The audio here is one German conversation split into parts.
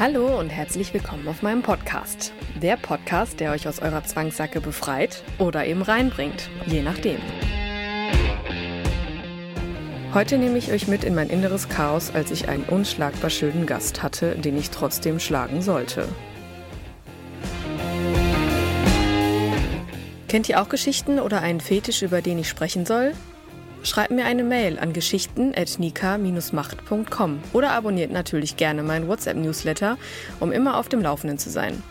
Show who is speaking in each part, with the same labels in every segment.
Speaker 1: Hallo und herzlich willkommen auf meinem Podcast. Der Podcast, der euch aus eurer Zwangssacke befreit oder eben reinbringt, je nachdem. Heute nehme ich euch mit in mein inneres Chaos, als ich einen unschlagbar schönen Gast hatte, den ich trotzdem schlagen sollte. Kennt ihr auch Geschichten oder einen Fetisch, über den ich sprechen soll? Schreibt mir eine Mail an geschichten.nika-macht.com oder abonniert natürlich gerne meinen WhatsApp-Newsletter, um immer auf dem Laufenden zu sein.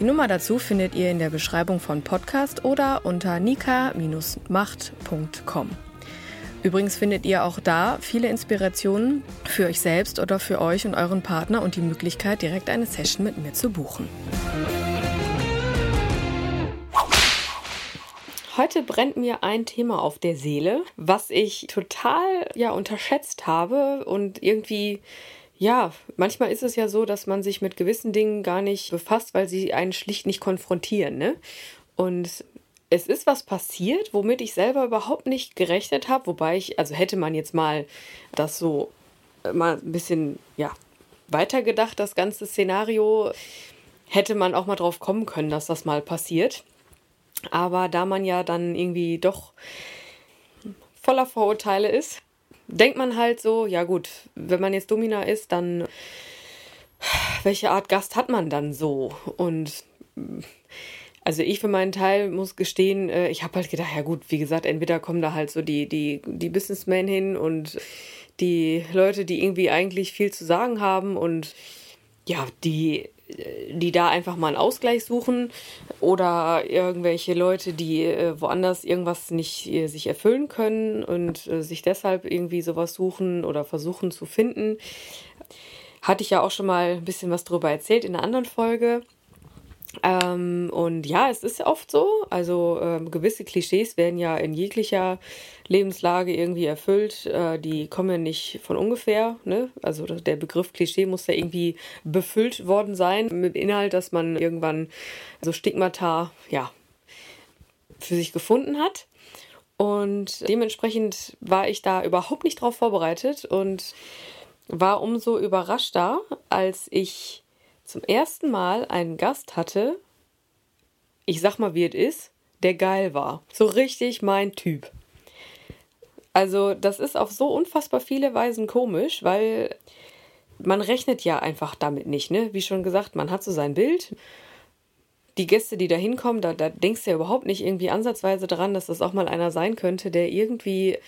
Speaker 1: Die Nummer dazu findet ihr in der Beschreibung von Podcast oder unter nika-macht.com. Übrigens findet ihr auch da viele Inspirationen für euch selbst oder für euch und euren Partner und die Möglichkeit, direkt eine Session mit mir zu buchen. Heute brennt mir ein Thema auf der Seele, was ich total ja unterschätzt habe und irgendwie ja, manchmal ist es ja so, dass man sich mit gewissen Dingen gar nicht befasst, weil sie einen schlicht nicht konfrontieren, ne? Und es ist was passiert, womit ich selber überhaupt nicht gerechnet habe, wobei ich, also hätte man jetzt mal das so äh, mal ein bisschen, ja, weitergedacht, das ganze Szenario, hätte man auch mal drauf kommen können, dass das mal passiert. Aber da man ja dann irgendwie doch voller Vorurteile ist, denkt man halt so, ja gut, wenn man jetzt Domina ist, dann welche Art Gast hat man dann so? Und also ich für meinen Teil muss gestehen, äh, ich habe halt gedacht, ja gut, wie gesagt, entweder kommen da halt so die, die, die Businessmen hin und die Leute, die irgendwie eigentlich viel zu sagen haben und ja, die die da einfach mal einen Ausgleich suchen oder irgendwelche Leute, die äh, woanders irgendwas nicht äh, sich erfüllen können und äh, sich deshalb irgendwie sowas suchen oder versuchen zu finden. Hatte ich ja auch schon mal ein bisschen was drüber erzählt in einer anderen Folge. Ähm, und ja, es ist oft so. Also ähm, gewisse Klischees werden ja in jeglicher Lebenslage irgendwie erfüllt. Äh, die kommen ja nicht von ungefähr. Ne? Also der Begriff Klischee muss ja irgendwie befüllt worden sein mit Inhalt, dass man irgendwann so Stigmata ja für sich gefunden hat. Und dementsprechend war ich da überhaupt nicht drauf vorbereitet und war umso überraschter, als ich zum ersten Mal einen Gast hatte, ich sag mal, wie es ist, der geil war. So richtig mein Typ. Also, das ist auf so unfassbar viele Weisen komisch, weil man rechnet ja einfach damit nicht, ne? Wie schon gesagt, man hat so sein Bild. Die Gäste, die da hinkommen, da, da denkst du ja überhaupt nicht irgendwie ansatzweise dran, dass das auch mal einer sein könnte, der irgendwie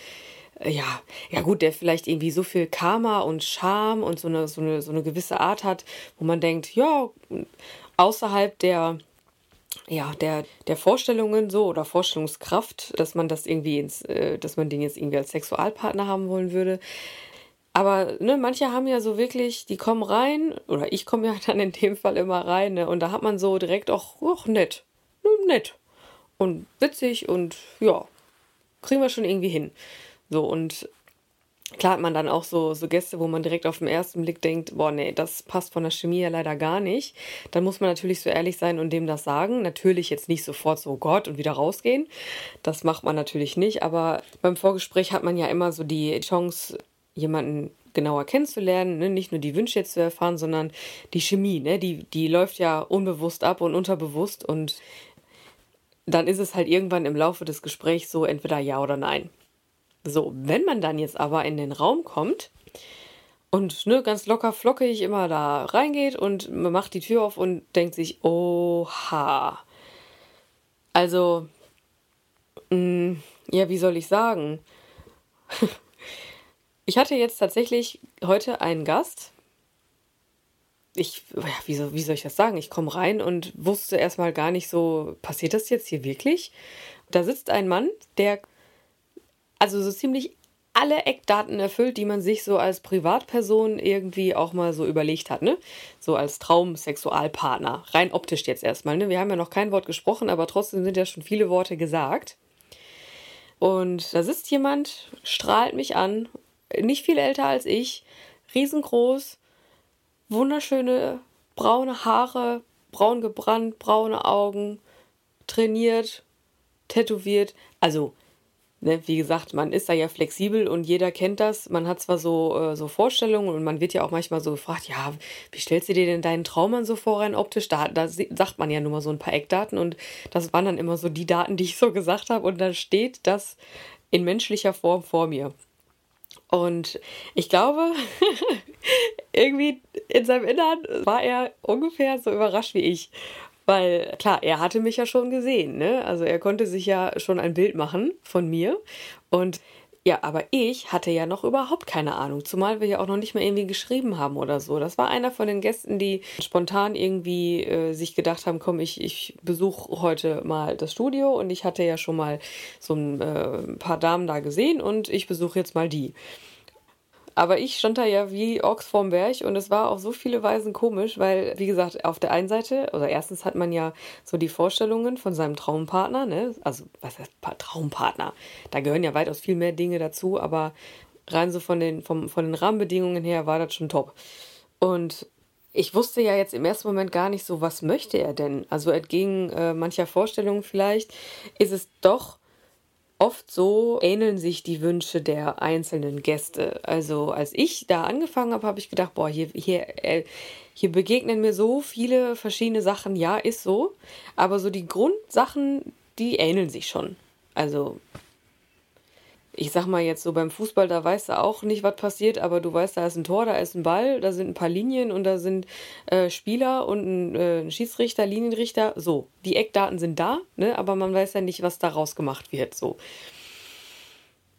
Speaker 1: ja, ja gut, der vielleicht irgendwie so viel Karma und Charme und so eine, so eine, so eine gewisse Art hat, wo man denkt, ja, außerhalb der, ja, der, der Vorstellungen so oder Vorstellungskraft, dass man das irgendwie ins, äh, dass man den jetzt irgendwie als Sexualpartner haben wollen würde. Aber ne, manche haben ja so wirklich, die kommen rein, oder ich komme ja dann in dem Fall immer rein, ne, und da hat man so direkt auch, ach, nett, nett und witzig und ja, kriegen wir schon irgendwie hin. So, und klar hat man dann auch so, so Gäste, wo man direkt auf den ersten Blick denkt, boah, nee, das passt von der Chemie ja leider gar nicht. Dann muss man natürlich so ehrlich sein und dem das sagen. Natürlich jetzt nicht sofort so, oh Gott, und wieder rausgehen. Das macht man natürlich nicht, aber beim Vorgespräch hat man ja immer so die Chance, jemanden genauer kennenzulernen, ne? nicht nur die Wünsche jetzt zu erfahren, sondern die Chemie, ne? die, die läuft ja unbewusst ab und unterbewusst und dann ist es halt irgendwann im Laufe des Gesprächs so entweder ja oder nein. So, wenn man dann jetzt aber in den Raum kommt und ne, ganz locker flockig immer da reingeht und man macht die Tür auf und denkt sich, oha. Also, mh, mm, ja, wie soll ich sagen? ich hatte jetzt tatsächlich heute einen Gast. Ich, ja, wie, soll, wie soll ich das sagen? Ich komme rein und wusste erstmal gar nicht so, passiert das jetzt hier wirklich? Da sitzt ein Mann, der also so ziemlich alle Eckdaten erfüllt, die man sich so als Privatperson irgendwie auch mal so überlegt hat, ne? So als Traumsexualpartner. Rein optisch jetzt erstmal, ne? Wir haben ja noch kein Wort gesprochen, aber trotzdem sind ja schon viele Worte gesagt. Und da sitzt jemand, strahlt mich an, nicht viel älter als ich, riesengroß, wunderschöne braune Haare, braun gebrannt, braune Augen, trainiert, tätowiert. Also ne, wie gesagt, man ist da ja flexibel und jeder kennt das. Man hat zwar so, äh, so Vorstellungen und man wird ja auch manchmal so gefragt, ja, wie stellst du dir denn deinen Traum an so vor rein optisch? Da, da sagt man ja nur mal so ein paar Eckdaten und das waren dann immer so die Daten, die ich so gesagt habe und dann steht das in menschlicher Form vor mir. Und ich glaube, irgendwie in seinem Innern war er ungefähr so überrascht wie ich. Weil klar, er hatte mich ja schon gesehen, ne? Also er konnte sich ja schon ein Bild machen von mir. Und ja, aber ich hatte ja noch überhaupt keine Ahnung, zumal wir ja auch noch nicht mal irgendwie geschrieben haben oder so. Das war einer von den Gästen, die spontan irgendwie äh, sich gedacht haben, komm, ich, ich besuche heute mal das Studio und ich hatte ja schon mal so ein äh, paar Damen da gesehen und ich besuche jetzt mal die. Aber ich stand da ja wie Ochs vorm Berg und es war auf so viele Weisen komisch, weil, wie gesagt, auf der einen Seite, oder erstens hat man ja so die Vorstellungen von seinem Traumpartner, ne? Also, was heißt Traumpartner? Da gehören ja weitaus viel mehr Dinge dazu, aber rein so von den, vom, von den Rahmenbedingungen her war das schon top. Und ich wusste ja jetzt im ersten Moment gar nicht so, was möchte er denn? Also entgegen äh, mancher Vorstellungen vielleicht ist es doch oft so ähneln sich die Wünsche der einzelnen Gäste. Also als ich da angefangen habe, habe ich gedacht, boah, hier, hier, äh, hier begegnen mir so viele verschiedene Sachen. Ja, ist so. Aber so die Grundsachen, die ähneln sich schon. Also ich sag mal jetzt so beim Fußball, da weißt du auch nicht, was passiert, aber du weißt, da ist ein Tor, da ist ein Ball, da sind ein paar Linien und da sind äh, Spieler und ein, äh, ein, Schiedsrichter, Linienrichter. So, die Eckdaten sind da, ne? aber man weiß ja nicht, was daraus gemacht wird. So.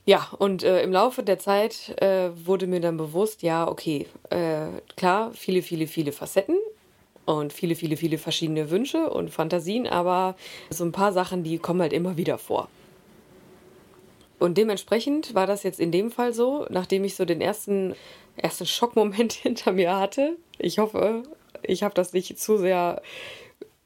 Speaker 1: Ja, und äh, im Laufe der Zeit äh, wurde mir dann bewusst, ja, okay, äh, klar, viele, viele, viele Facetten und viele, viele, viele verschiedene Wünsche und Fantasien, aber so ein paar Sachen, die kommen halt immer wieder vor. Und dementsprechend war das jetzt in dem Fall so, nachdem ich so den ersten, ersten Schockmoment hinter mir hatte. Ich hoffe, ich habe das nicht zu sehr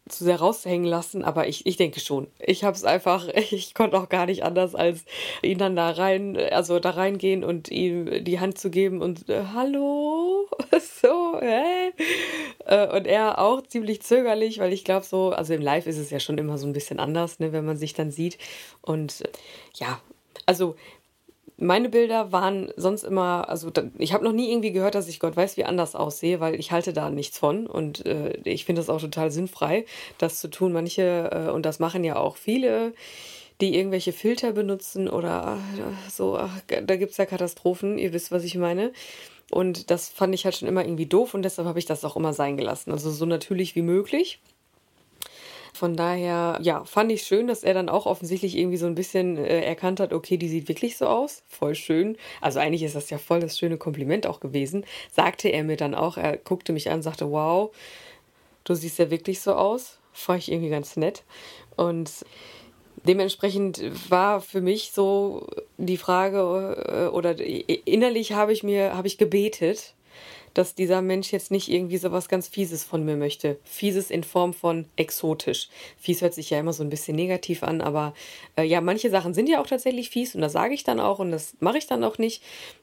Speaker 1: zu sehr raushängen lassen, aber ich, ich denke schon. Ich habe es einfach, ich konnte auch gar nicht anders, als ihn dann da rein, also da reingehen und ihm die Hand zu geben und äh, hallo, so, hä? Äh, und er auch ziemlich zögerlich, weil ich glaube so, also im Live ist es ja schon immer so ein bisschen anders, ne, wenn man sich dann sieht. Und äh, ja, also meine Bilder waren sonst immer, also ich habe noch nie irgendwie gehört, dass ich Gott weiß, wie anders aussehe, weil ich halte da nichts von und äh, ich finde das auch total sinnfrei, das zu tun. Manche, äh, und das machen ja auch viele, die irgendwelche Filter benutzen oder äh, so, ach, da gibt es ja Katastrophen, ihr wisst, was ich meine. Und das fand ich halt schon immer irgendwie doof und deshalb habe ich das auch immer sein gelassen. Also so natürlich wie möglich. Von daher, ja, fand ich schön, dass er dann auch offensichtlich irgendwie so ein bisschen äh, erkannt hat, okay, die sieht wirklich so aus. Voll schön. Also eigentlich ist das ja voll das schöne Kompliment auch gewesen. Sagte er mir dann auch, er guckte mich an, sagte, wow, du siehst ja wirklich so aus. Fand ich irgendwie ganz nett. Und dementsprechend war für mich so die Frage, äh, oder innerlich habe ich mir, habe ich gebetet, dass dieser Mensch jetzt nicht irgendwie so was ganz Fieses von mir möchte. Fieses in Form von exotisch. Fies hört sich ja immer so ein bisschen negativ an, aber äh, ja, manche Sachen sind ja auch tatsächlich fies und das sage ich dann auch und das mache ich dann auch nicht.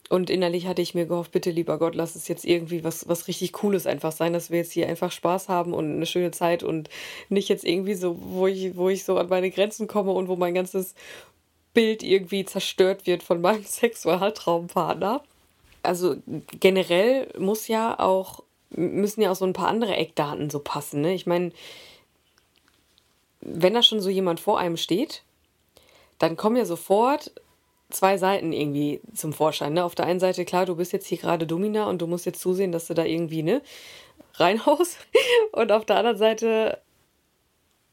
Speaker 1: Und innerlich hatte ich mir gehofft, bitte lieber Gott, lass es jetzt irgendwie was, was richtig Cooles einfach sein, dass wir jetzt hier einfach Spaß haben und eine schöne Zeit und nicht jetzt irgendwie so, wo ich, wo ich so an meine Grenzen komme und wo mein ganzes Bild irgendwie zerstört wird von meinem Sexualtraumpartner also generell muss ja auch, müssen ja auch so ein paar andere Eckdaten so passen. Ne? Ich meine, wenn da schon so jemand vor einem steht, dann kommen ja sofort zwei Seiten irgendwie zum Vorschein. Ne? Auf der einen Seite, klar, du bist jetzt hier gerade Domina und du musst jetzt zusehen, dass du da irgendwie ne, reinhaust. Und auf der anderen Seite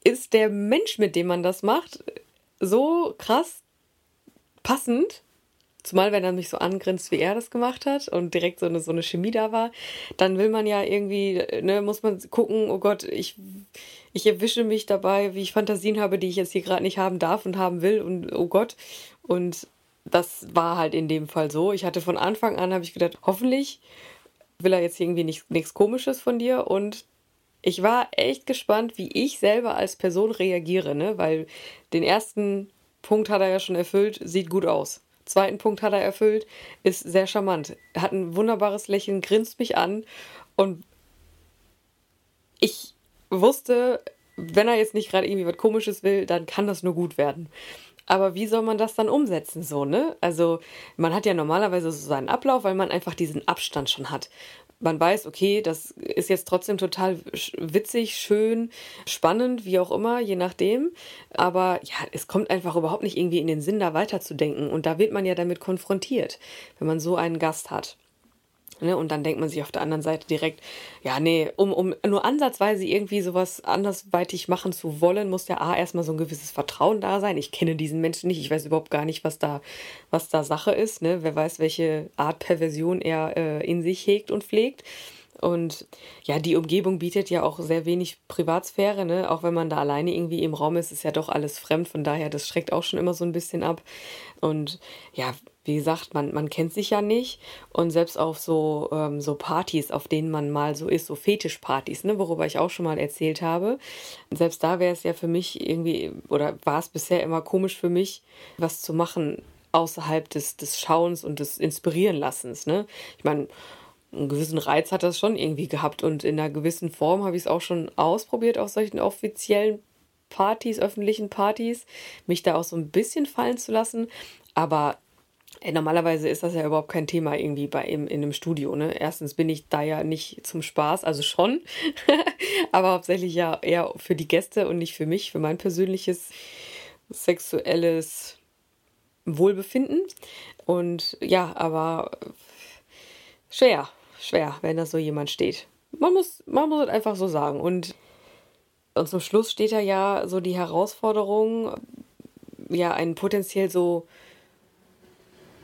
Speaker 1: ist der Mensch, mit dem man das macht, so krass passend, Zumal, wenn er mich so angrinst, wie er das gemacht hat und direkt so eine, so eine Chemie da war, dann will man ja irgendwie, ne, muss man gucken, oh Gott, ich, ich erwische mich dabei, wie ich Fantasien habe, die ich jetzt hier gerade nicht haben darf und haben will und oh Gott. Und das war halt in dem Fall so. Ich hatte von Anfang an, habe ich gedacht, hoffentlich will er jetzt irgendwie nicht, nichts Komisches von dir. Und ich war echt gespannt, wie ich selber als Person reagiere, ne? Weil den ersten Punkt hat er ja schon erfüllt, sieht gut aus. Zweiten Punkt hat er erfüllt, ist sehr charmant. Hat ein wunderbares Lächeln, grinst mich an und ich wusste, wenn er jetzt nicht gerade irgendwie was Komisches will, dann kann das nur gut werden. Aber wie soll man das dann umsetzen, so, ne? Also, man hat ja normalerweise so seinen Ablauf, weil man einfach diesen Abstand schon hat. Man weiß, okay, das ist jetzt trotzdem total witzig, schön, spannend, wie auch immer, je nachdem. Aber ja, es kommt einfach überhaupt nicht irgendwie in den Sinn, da weiterzudenken. Und da wird man ja damit konfrontiert, wenn man so einen Gast hat. Ne? Und dann denkt man sich auf der anderen Seite direkt, ja, nee, um, um nur ansatzweise irgendwie sowas andersweitig machen zu wollen, muss ja A erstmal so ein gewisses Vertrauen da sein. Ich kenne diesen Menschen nicht, ich weiß überhaupt gar nicht, was da, was da Sache ist. Ne? Wer weiß, welche Art Perversion er äh, in sich hegt und pflegt. Und ja, die Umgebung bietet ja auch sehr wenig Privatsphäre, ne? Auch wenn man da alleine irgendwie im Raum ist, ist ja doch alles fremd. Von daher, das schreckt auch schon immer so ein bisschen ab. Und ja, wie gesagt, man, man kennt sich ja nicht. Und selbst auf so, ähm, so Partys, auf denen man mal so ist, so Fetischpartys, ne, worüber ich auch schon mal erzählt habe, selbst da wäre es ja für mich irgendwie, oder war es bisher immer komisch für mich, was zu machen außerhalb des, des Schauens und des Inspirieren-Lassens. Ne? Ich meine, einen gewissen Reiz hat das schon irgendwie gehabt und in einer gewissen Form habe ich es auch schon ausprobiert auf solchen offiziellen Partys, öffentlichen Partys, mich da auch so ein bisschen fallen zu lassen. Aber ey, normalerweise ist das ja überhaupt kein Thema irgendwie bei in, in einem Studio. Ne? Erstens bin ich da ja nicht zum Spaß, also schon, aber hauptsächlich ja eher für die Gäste und nicht für mich, für mein persönliches sexuelles Wohlbefinden. Und ja, aber schwer schwer, wenn da so jemand steht. Man muss, man muss es einfach so sagen. Und, und zum Schluss steht da ja so die Herausforderung, ja, einen potenziell so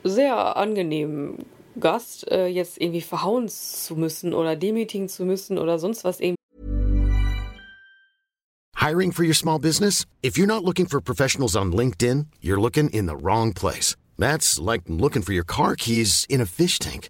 Speaker 1: sehr angenehmen Gast äh, jetzt irgendwie verhauen zu müssen oder demütigen zu müssen oder sonst was eben.
Speaker 2: Hiring for your small business? If you're not looking for professionals on LinkedIn, you're looking in the wrong place. That's like looking for your car keys in a fish tank.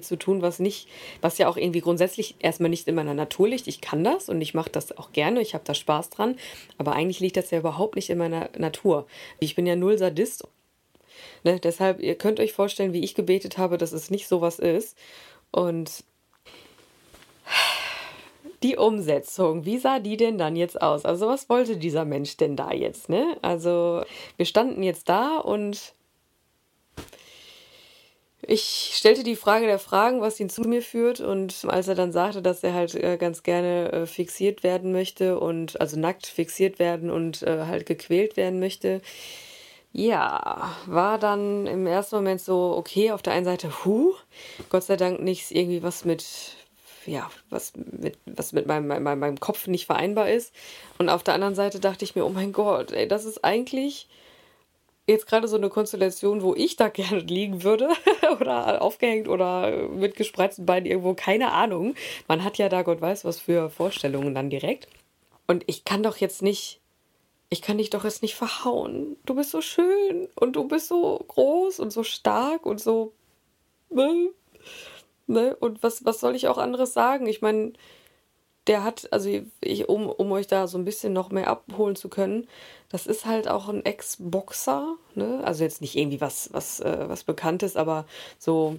Speaker 1: Zu tun, was nicht, was ja auch irgendwie grundsätzlich erstmal nicht in meiner Natur liegt. Ich kann das und ich mache das auch gerne, ich habe da Spaß dran, aber eigentlich liegt das ja überhaupt nicht in meiner Natur. Ich bin ja null Sadist. Ne? Deshalb, ihr könnt euch vorstellen, wie ich gebetet habe, dass es nicht sowas ist. Und die Umsetzung, wie sah die denn dann jetzt aus? Also was wollte dieser Mensch denn da jetzt? Ne? Also wir standen jetzt da und ich stellte die Frage der Fragen, was ihn zu mir führt. Und als er dann sagte, dass er halt äh, ganz gerne äh, fixiert werden möchte und also nackt fixiert werden und äh, halt gequält werden möchte, ja, war dann im ersten Moment so, okay, auf der einen Seite, hu, Gott sei Dank nichts irgendwie was mit, ja, was mit, was mit meinem, meinem, meinem Kopf nicht vereinbar ist. Und auf der anderen Seite dachte ich mir, oh mein Gott, ey, das ist eigentlich jetzt gerade so eine Konstellation, wo ich da gerne liegen würde oder aufgehängt oder mit gespreizten Beinen irgendwo, keine Ahnung. Man hat ja da Gott weiß was für Vorstellungen dann direkt. Und ich kann doch jetzt nicht, ich kann dich doch jetzt nicht verhauen. Du bist so schön und du bist so groß und so stark und so. Ne? ne? Und was, was soll ich auch anderes sagen? Ich meine, der hat, also ich, um, um euch da so ein bisschen noch mehr abholen zu können, das ist halt auch ein Ex-Boxer, ne? Also jetzt nicht irgendwie was, was, äh, was Bekanntes, aber so,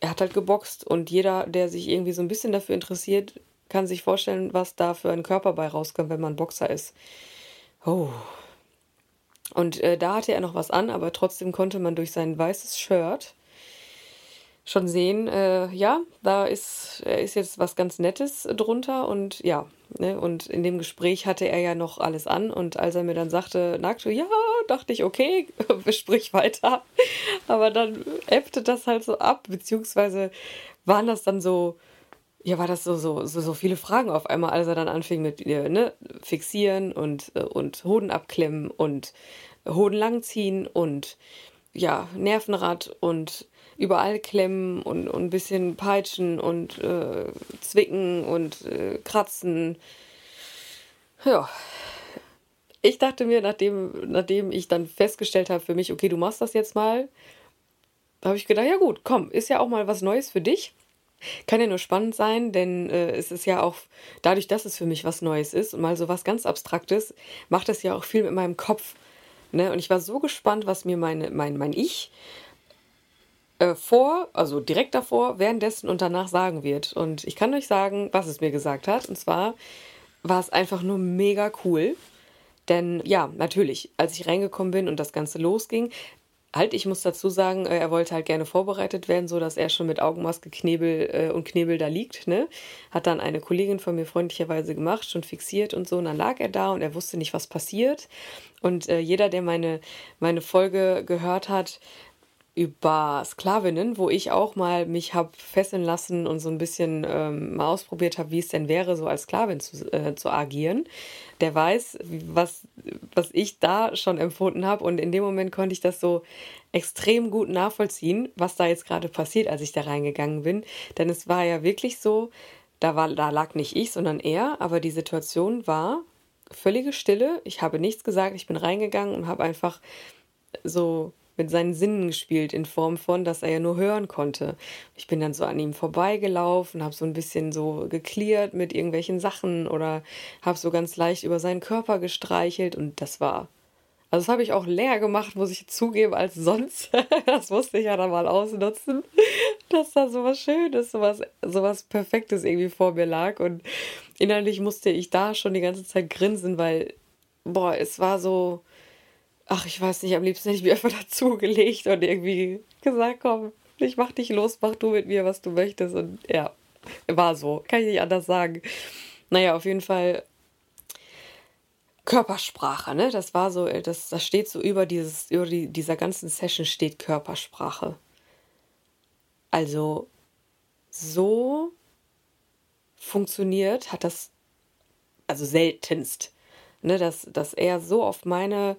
Speaker 1: er hat halt geboxt und jeder, der sich irgendwie so ein bisschen dafür interessiert, kann sich vorstellen, was da für ein Körper bei rauskommt, wenn man Boxer ist. Oh. Und äh, da hatte er noch was an, aber trotzdem konnte man durch sein weißes Shirt schon sehen, äh, ja, da ist, ist jetzt was ganz Nettes drunter und ja, ne, und in dem Gespräch hatte er ja noch alles an und als er mir dann sagte, nackt, ja, dachte ich, okay, besprich weiter. Aber dann ebbte das halt so ab, beziehungsweise waren das dann so, ja, war das so, so, so, so viele Fragen auf einmal, als er dann anfing mit äh, ne, Fixieren und, äh, und Hoden abklemmen und Hoden langziehen und ja, Nervenrad und überall klemmen und, und ein bisschen peitschen und äh, zwicken und äh, kratzen. Ja. Ich dachte mir, nachdem, nachdem ich dann festgestellt habe für mich, okay, du machst das jetzt mal, habe ich gedacht, ja gut, komm, ist ja auch mal was Neues für dich. Kann ja nur spannend sein, denn äh, es ist ja auch dadurch, dass es für mich was Neues ist und mal so was ganz Abstraktes, macht es ja auch viel mit meinem Kopf. Ne? Und ich war so gespannt, was mir meine, mein, mein Ich äh, vor, also direkt davor, währenddessen und danach sagen wird. Und ich kann euch sagen, was es mir gesagt hat. Und zwar war es einfach nur mega cool. Denn ja, natürlich, als ich reingekommen bin und das Ganze losging, halt, ich muss dazu sagen, äh, er wollte halt gerne vorbereitet werden, so dass er schon mit Augenmaske, Knebel äh, und Knebel da liegt, ne? Hat dann eine Kollegin von mir freundlicherweise gemacht, schon fixiert und so. Und dann lag er da und er wusste nicht, was passiert. Und äh, jeder, der meine, meine Folge gehört hat, über Sklavinnen, wo ich auch mal mich habe fesseln lassen und so ein bisschen ähm, mal ausprobiert habe, wie es denn wäre, so als Sklavin zu, äh, zu agieren. Der weiß, was, was ich da schon empfunden habe und in dem Moment konnte ich das so extrem gut nachvollziehen, was da jetzt gerade passiert, als ich da reingegangen bin. Denn es war ja wirklich so, da, war, da lag nicht ich, sondern er, aber die Situation war völlige Stille. Ich habe nichts gesagt, ich bin reingegangen und habe einfach so mit seinen Sinnen gespielt, in Form von, dass er ja nur hören konnte. Ich bin dann so an ihm vorbeigelaufen, habe so ein bisschen so geklärt mit irgendwelchen Sachen oder habe so ganz leicht über seinen Körper gestreichelt und das war. Also das habe ich auch leer gemacht, muss ich zugeben, als sonst. das musste ich ja dann mal ausnutzen, dass da so was Schönes, so was, so was Perfektes irgendwie vor mir lag. Und innerlich musste ich da schon die ganze Zeit grinsen, weil, boah, es war so, ach, ich weiß nicht, am liebsten hätte ich mir einfach dazugelegt und irgendwie gesagt, komm, ich mach dich los, mach du mit mir, was du möchtest. Und ja, war so. Kann ich nicht anders sagen. Naja, auf jeden Fall Körpersprache, ne? Das war so, das, das steht so über dieses, über die, dieser ganzen Session steht Körpersprache. Also so funktioniert hat das, also seltenst, ne? Dass, dass er so auf meine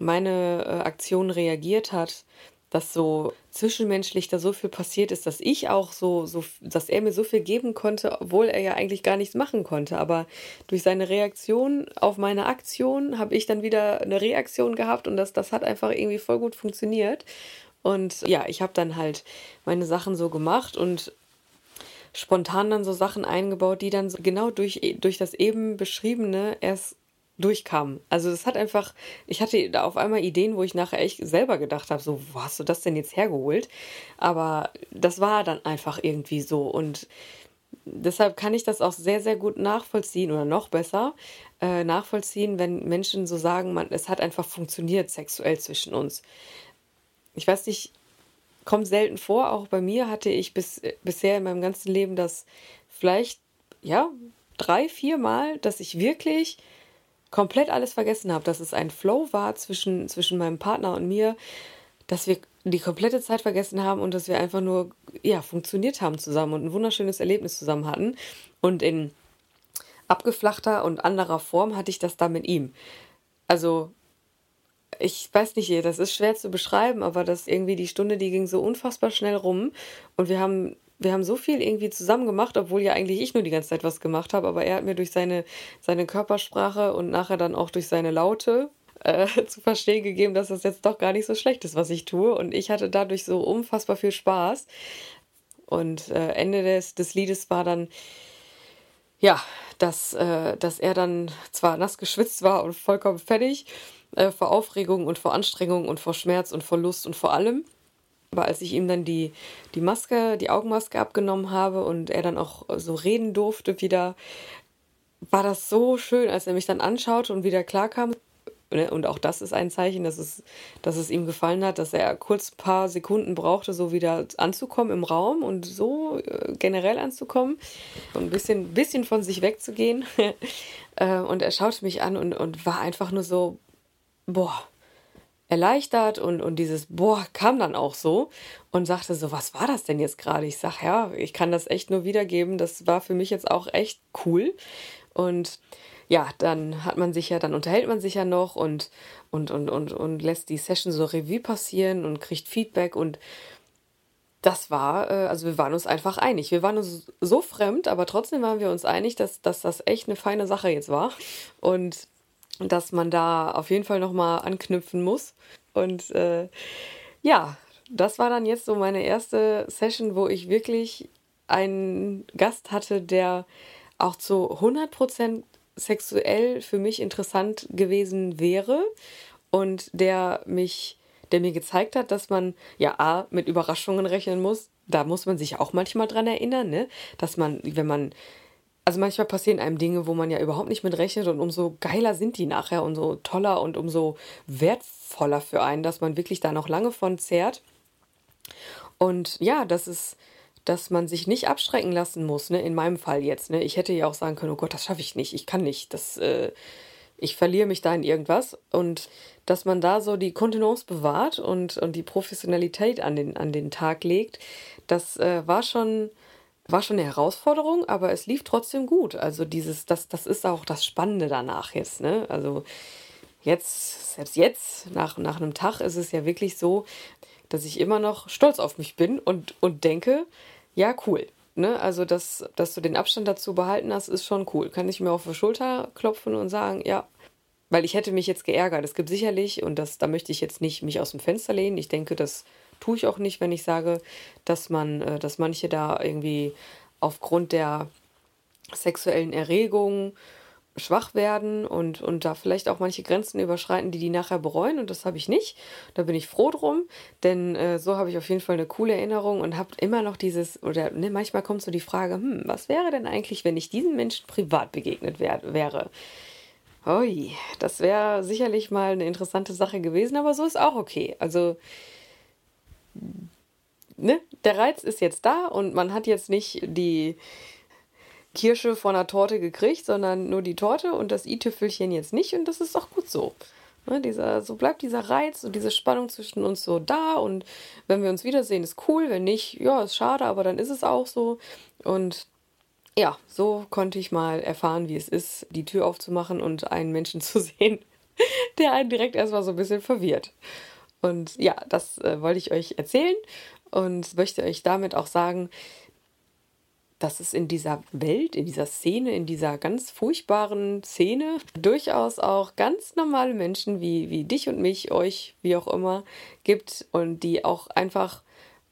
Speaker 1: meine äh, Aktion reagiert hat, dass so zwischenmenschlich da so viel passiert ist, dass ich auch so, so, dass er mir so viel geben konnte, obwohl er ja eigentlich gar nichts machen konnte. Aber durch seine Reaktion auf meine Aktion habe ich dann wieder eine Reaktion gehabt und das, das hat einfach irgendwie voll gut funktioniert. Und ja, ich habe dann halt meine Sachen so gemacht und spontan dann so Sachen eingebaut, die dann so genau durch, durch das eben beschriebene erst durchkam. Also das hat einfach, ich hatte da auf einmal Ideen, wo ich nachher echt selber gedacht habe, so, wo hast du das denn jetzt hergeholt? Aber das war dann einfach irgendwie so und deshalb kann ich das auch sehr, sehr gut nachvollziehen oder noch besser äh, nachvollziehen, wenn Menschen so sagen, man, es hat einfach funktioniert sexuell zwischen uns. Ich weiß nicht, kommt selten vor, auch bei mir hatte ich bis, bisher in meinem ganzen Leben das vielleicht, ja, drei, vier Mal, dass ich wirklich komplett alles vergessen habe, dass es ein Flow war zwischen, zwischen meinem Partner und mir, dass wir die komplette Zeit vergessen haben und dass wir einfach nur, ja, funktioniert haben zusammen und ein wunderschönes Erlebnis zusammen hatten. Und in abgeflachter und anderer Form hatte ich das da mit ihm. Also, ich weiß nicht, das ist schwer zu beschreiben, aber das irgendwie die Stunde, die ging so unfassbar schnell rum und wir haben wir haben so viel irgendwie zusammen gemacht, obwohl ja eigentlich ich nur die ganze Zeit was gemacht habe, aber er hat mir durch seine, seine Körpersprache und nachher dann auch durch seine Laute äh, zu verstehen gegeben, dass das jetzt doch gar nicht so schlecht ist, was ich tue. Und ich hatte dadurch so unfassbar viel Spaß. Und äh, Ende des, des Liedes war dann, ja, dass, äh, dass er dann zwar nass geschwitzt war und vollkommen fertig äh, vor Aufregung und vor Anstrengung und vor Schmerz und vor Lust und vor allem. Aber als ich ihm dann die, die Maske, die Augenmaske abgenommen habe und er dann auch so reden durfte wieder, war das so schön, als er mich dann anschaute und wieder klarkam. Ne, und auch das ist ein Zeichen, dass es, dass es ihm gefallen hat, dass er kurz ein paar Sekunden brauchte, so wieder anzukommen im Raum und so äh, generell anzukommen und ein bisschen, bisschen von sich wegzugehen. Äh, und er schaute mich an und, und war einfach nur so, boah, erleichtert und, und dieses Boah kam dann auch so und sagte so, was war das denn jetzt gerade? Ich sag, ja, ich kann das echt nur wiedergeben. Das war für mich jetzt auch echt cool. Und ja, dann hat man sich ja, dann unterhält man sich ja noch und, und, und, und, und lässt die Session so Revue passieren und kriegt Feedback und das war, äh, also wir waren uns einfach einig. Wir waren uns so fremd, aber trotzdem waren wir uns einig, dass, dass das echt eine feine Sache jetzt war. Und dass man da auf jeden Fall nochmal anknüpfen muss. Und äh, ja, das war dann jetzt so meine erste Session, wo ich wirklich einen Gast hatte, der auch zu 100% sexuell für mich interessant gewesen wäre und der mich, der mir gezeigt hat, dass man ja A, mit Überraschungen rechnen muss. Da muss man sich auch manchmal dran erinnern, ne? dass man, wenn man also manchmal passieren einem Dinge, wo man ja überhaupt nicht mit rechnet und umso geiler sind die nachher und so toller und umso wertvoller für einen, dass man wirklich da noch lange von zehrt. Und ja, das ist, dass man sich nicht abschrecken lassen muss, ne? In meinem Fall jetzt, ne? Ich hätte ja auch sagen können, oh Gott, das schaffe ich nicht, ich kann nicht, das, äh, ich verliere mich da in irgendwas. Und dass man da so die Kontenance bewahrt und, und die Professionalität an den, an den Tag legt, das äh, war schon war schon eine Herausforderung, aber es lief trotzdem gut. Also dieses, das, das ist auch das Spannende danach jetzt, ne? Also jetzt, selbst jetzt, nach, nach einem Tag, ist es ja wirklich so, dass ich immer noch stolz auf mich bin und, und denke, ja, cool. Ne? Also, dass, dass du den Abstand dazu behalten hast, ist schon cool. Kann ich mir auf die Schulter klopfen und sagen, ja, weil ich hätte mich jetzt geärgert. Es gibt sicherlich, und das, da möchte ich jetzt nicht mich aus dem Fenster lehnen, ich denke, das tue ich auch nicht, wenn ich sage, dass man, äh, dass manche da irgendwie aufgrund der sexuellen Erregung schwach werden und, und da vielleicht auch manche Grenzen überschreiten, die die nachher bereuen. Und das habe ich nicht. Da bin ich froh drum, denn äh, so habe ich auf jeden Fall eine coole Erinnerung und habe immer noch dieses, oder ne, manchmal kommt so die Frage, hm, was wäre denn eigentlich, wenn ich diesem Menschen privat begegnet wär, wäre? Ui, das wäre sicherlich mal eine interessante Sache gewesen, aber so ist auch okay. Also ne, der Reiz ist jetzt da und man hat jetzt nicht die Kirsche von der Torte gekriegt, sondern nur die Torte und das i-Tüpfelchen jetzt nicht und das ist auch gut so. Ne, dieser, so bleibt dieser Reiz und diese Spannung zwischen uns so da und wenn wir uns wiedersehen, ist cool, wenn nicht, ja, ist schade, aber dann ist es auch so und ja, so konnte ich mal erfahren, wie es ist, die Tür aufzumachen und einen Menschen zu sehen, der einen direkt erstmal so ein bisschen verwirrt. Und ja, das äh, wollte ich euch erzählen und möchte euch damit auch sagen, dass es in dieser Welt, in dieser Szene, in dieser ganz furchtbaren Szene durchaus auch ganz normale Menschen wie, wie dich und mich, euch, wie auch immer, gibt und die auch einfach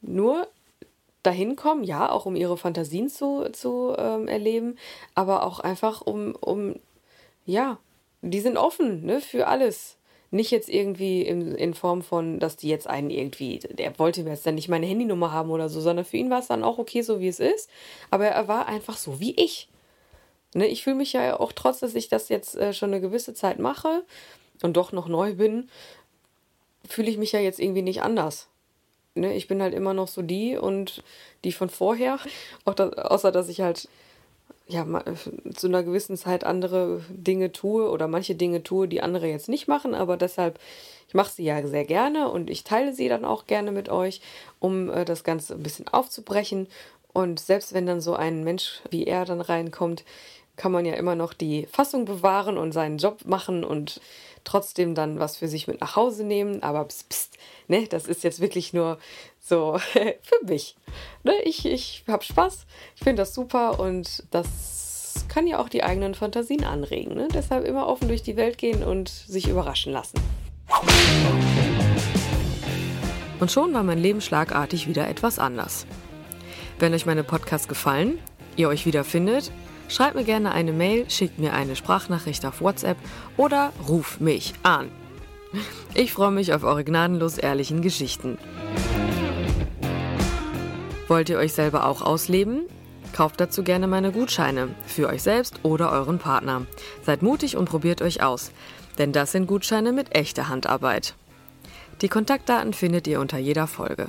Speaker 1: nur dahin kommen, ja, auch um ihre Fantasien zu, zu ähm, erleben, aber auch einfach um, um, ja, die sind offen ne, für alles. Nicht jetzt irgendwie in, in Form von, dass die jetzt einen irgendwie, der wollte mir jetzt dann nicht meine Handynummer haben oder so, sondern für ihn war es dann auch okay, so wie es ist. Aber er war einfach so wie ich. Ne, ich fühle mich ja auch trotz, dass ich das jetzt äh, schon eine gewisse Zeit mache und doch noch neu bin, fühle ich mich ja jetzt irgendwie nicht anders. Ne, ich bin halt immer noch so die und die von vorher. Auch das, außer dass ich halt ja, zu einer gewissen Zeit andere Dinge tue oder manche Dinge tue, die andere jetzt nicht machen, aber deshalb, ich mache sie ja sehr gerne und ich teile sie dann auch gerne mit euch, um äh, das Ganze ein bisschen aufzubrechen. Und selbst wenn dann so ein Mensch wie er dann reinkommt, kann man ja immer noch die Fassung bewahren und seinen Job machen und trotzdem dann was für sich mit nach Hause nehmen. Aber pst, pst, ne, das ist jetzt wirklich nur so für mich. Ne, ich ich habe Spaß, ich finde das super und das kann ja auch die eigenen Fantasien anregen. Ne? Deshalb immer offen durch die Welt gehen und sich überraschen lassen. Und schon war mein Leben schlagartig wieder etwas anders. Wenn euch meine Podcasts gefallen, ihr euch wiederfindet, Schreibt mir gerne eine Mail, schickt mir eine Sprachnachricht auf WhatsApp oder ruf mich an. Ich freue mich auf eure gnadenlos ehrlichen Geschichten. Wollt ihr euch selber auch ausleben? Kauft dazu gerne meine Gutscheine für euch selbst oder euren Partner. Seid mutig und probiert euch aus, denn das sind Gutscheine mit echter Handarbeit. Die Kontaktdaten findet ihr unter jeder Folge.